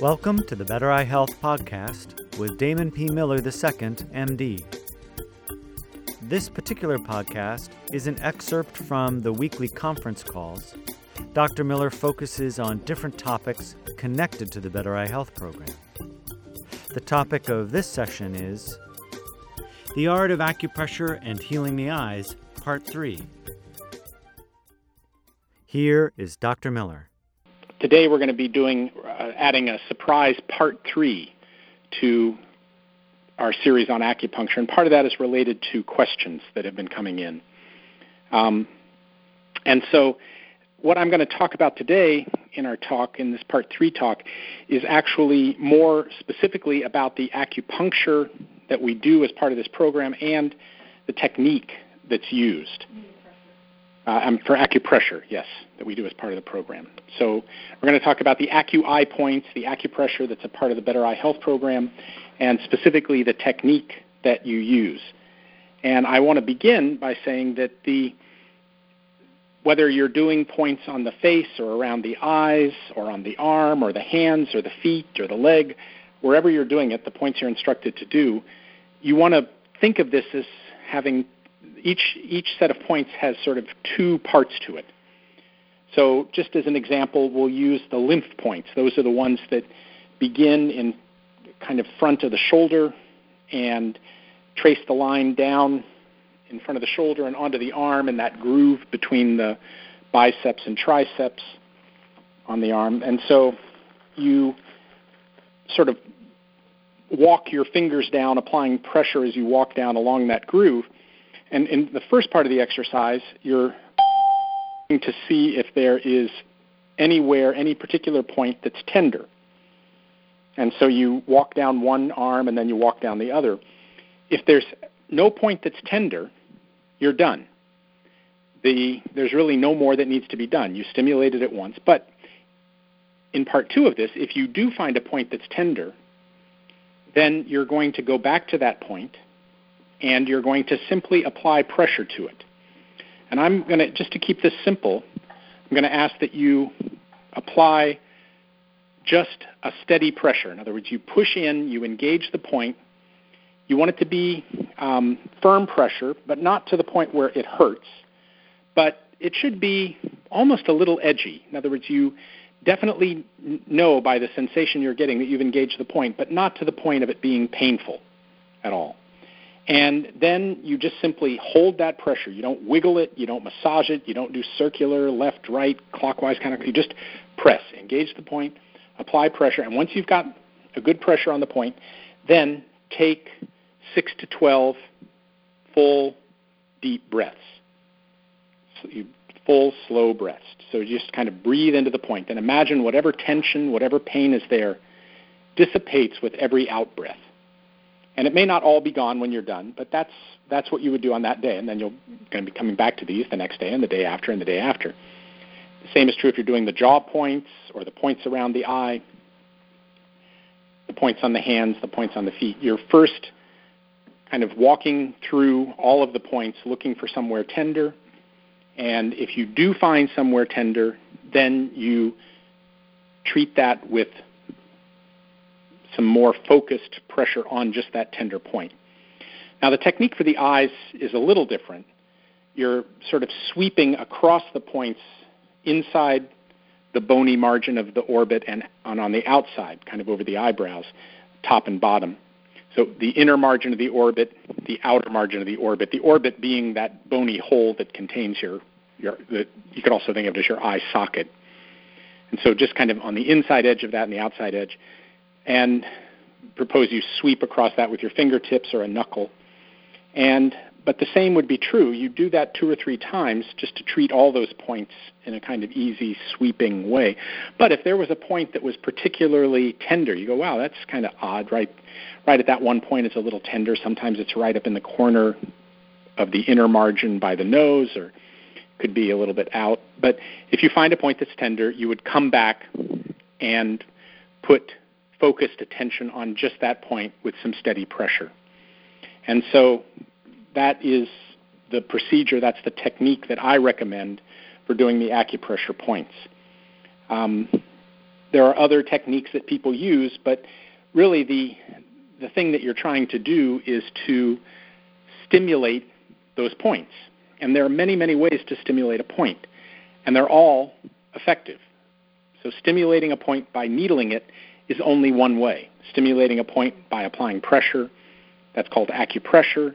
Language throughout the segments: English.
Welcome to the Better Eye Health Podcast with Damon P. Miller II, MD. This particular podcast is an excerpt from the weekly conference calls. Dr. Miller focuses on different topics connected to the Better Eye Health program. The topic of this session is The Art of Acupressure and Healing the Eyes, Part 3. Here is Dr. Miller. Today we're going to be doing uh, adding a surprise part three to our series on acupuncture, and part of that is related to questions that have been coming in. Um, and so, what I'm going to talk about today in our talk, in this part three talk, is actually more specifically about the acupuncture that we do as part of this program and the technique that's used. Uh, um, for acupressure, yes, that we do as part of the program. So we're going to talk about the acu-eye points, the acupressure that's a part of the Better Eye Health program, and specifically the technique that you use. And I want to begin by saying that the whether you're doing points on the face or around the eyes or on the arm or the hands or the feet or the leg, wherever you're doing it, the points you're instructed to do, you want to think of this as having each each set of points has sort of two parts to it. So, just as an example, we'll use the lymph points. Those are the ones that begin in kind of front of the shoulder and trace the line down in front of the shoulder and onto the arm and that groove between the biceps and triceps on the arm. And so you sort of walk your fingers down, applying pressure as you walk down along that groove. And in the first part of the exercise, you're to see if there is anywhere, any particular point that's tender. And so you walk down one arm and then you walk down the other. If there's no point that's tender, you're done. The, there's really no more that needs to be done. You stimulated it once. But in part two of this, if you do find a point that's tender, then you're going to go back to that point and you're going to simply apply pressure to it. And I'm going to, just to keep this simple, I'm going to ask that you apply just a steady pressure. In other words, you push in, you engage the point. You want it to be um, firm pressure, but not to the point where it hurts. But it should be almost a little edgy. In other words, you definitely know by the sensation you're getting that you've engaged the point, but not to the point of it being painful at all. And then you just simply hold that pressure. You don't wiggle it, you don't massage it, you don't do circular, left, right, clockwise kind of. You just press, engage the point, apply pressure, and once you've got a good pressure on the point, then take six to twelve full deep breaths. So you, full slow breaths. So just kind of breathe into the point, and imagine whatever tension, whatever pain is there, dissipates with every out breath. And it may not all be gone when you're done, but that's that's what you would do on that day, and then you're going to be coming back to these the next day and the day after and the day after. The same is true if you're doing the jaw points or the points around the eye, the points on the hands, the points on the feet. You're first kind of walking through all of the points, looking for somewhere tender, and if you do find somewhere tender, then you treat that with some more focused pressure on just that tender point. Now, the technique for the eyes is a little different. You're sort of sweeping across the points inside the bony margin of the orbit and on the outside, kind of over the eyebrows, top and bottom. So the inner margin of the orbit, the outer margin of the orbit, the orbit being that bony hole that contains your, your the, you could also think of it as your eye socket. And so just kind of on the inside edge of that and the outside edge and propose you sweep across that with your fingertips or a knuckle. And but the same would be true. You do that two or three times just to treat all those points in a kind of easy, sweeping way. But if there was a point that was particularly tender, you go, wow, that's kind of odd, right? Right at that one point, it's a little tender. Sometimes it's right up in the corner of the inner margin by the nose, or could be a little bit out. But if you find a point that's tender, you would come back and put focused attention on just that point with some steady pressure. And so that is the procedure, that's the technique that I recommend for doing the acupressure points. Um, there are other techniques that people use, but really the the thing that you're trying to do is to stimulate those points. And there are many, many ways to stimulate a point, and they're all effective. So stimulating a point by needling it is only one way. Stimulating a point by applying pressure, that's called acupressure.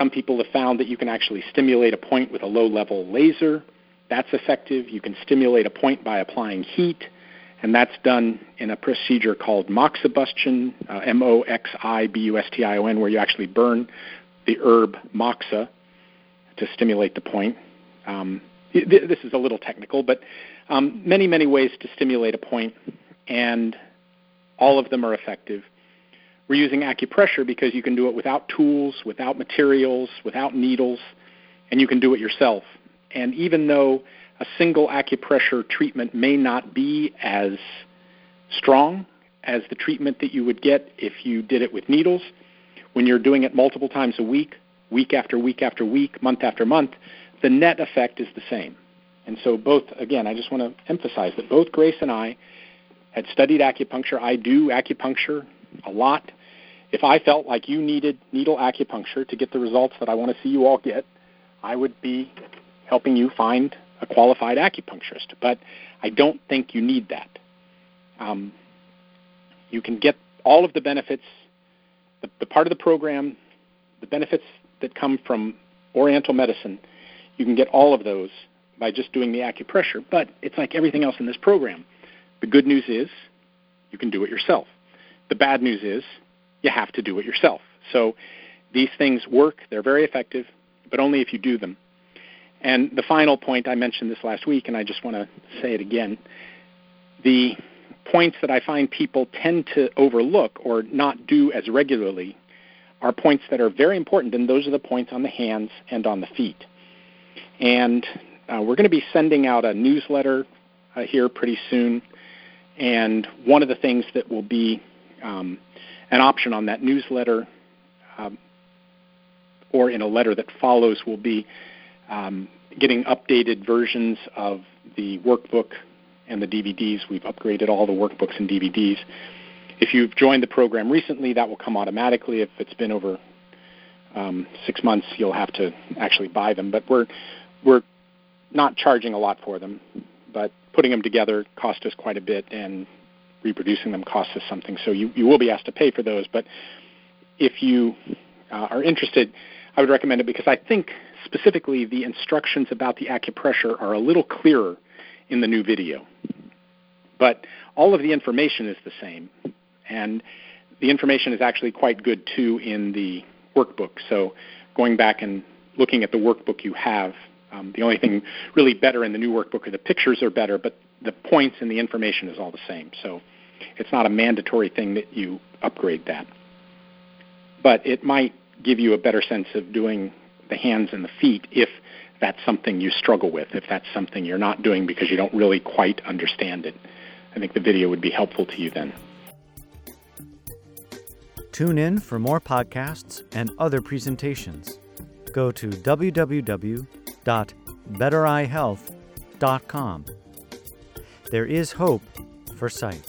Some people have found that you can actually stimulate a point with a low level laser. That's effective. You can stimulate a point by applying heat, and that's done in a procedure called moxibustion, uh, M O X I B U S T I O N, where you actually burn the herb moxa to stimulate the point. Um, th- this is a little technical, but um, many, many ways to stimulate a point, and all of them are effective. We're using acupressure because you can do it without tools, without materials, without needles, and you can do it yourself. And even though a single acupressure treatment may not be as strong as the treatment that you would get if you did it with needles, when you're doing it multiple times a week, week after week after week, month after month, the net effect is the same. And so, both, again, I just want to emphasize that both Grace and I had studied acupuncture. I do acupuncture a lot. If I felt like you needed needle acupuncture to get the results that I want to see you all get, I would be helping you find a qualified acupuncturist. But I don't think you need that. Um, you can get all of the benefits, the, the part of the program, the benefits that come from Oriental medicine. You can get all of those by just doing the acupressure. But it's like everything else in this program. The good news is you can do it yourself. The bad news is you have to do it yourself. So these things work, they're very effective, but only if you do them. And the final point, I mentioned this last week, and I just want to say it again. The points that I find people tend to overlook or not do as regularly are points that are very important, and those are the points on the hands and on the feet. And uh, we're going to be sending out a newsletter uh, here pretty soon. And one of the things that will be um, an option on that newsletter um, or in a letter that follows will be um, getting updated versions of the workbook and the DVDs. We've upgraded all the workbooks and DVDs. If you've joined the program recently, that will come automatically. If it's been over um, six months, you'll have to actually buy them. But we're we're not charging a lot for them, but putting them together cost us quite a bit, and reproducing them costs us something. So you, you will be asked to pay for those. But if you uh, are interested, I would recommend it because I think specifically the instructions about the acupressure are a little clearer in the new video. But all of the information is the same, and the information is actually quite good too in the workbook. So going back and looking at the workbook you have um, the only thing really better in the new workbook are the pictures are better, but the points and the information is all the same. So it's not a mandatory thing that you upgrade that. But it might give you a better sense of doing the hands and the feet if that's something you struggle with, if that's something you're not doing because you don't really quite understand it. I think the video would be helpful to you then. Tune in for more podcasts and other presentations. Go to www www.bettereyehealth.com. There is hope for sight.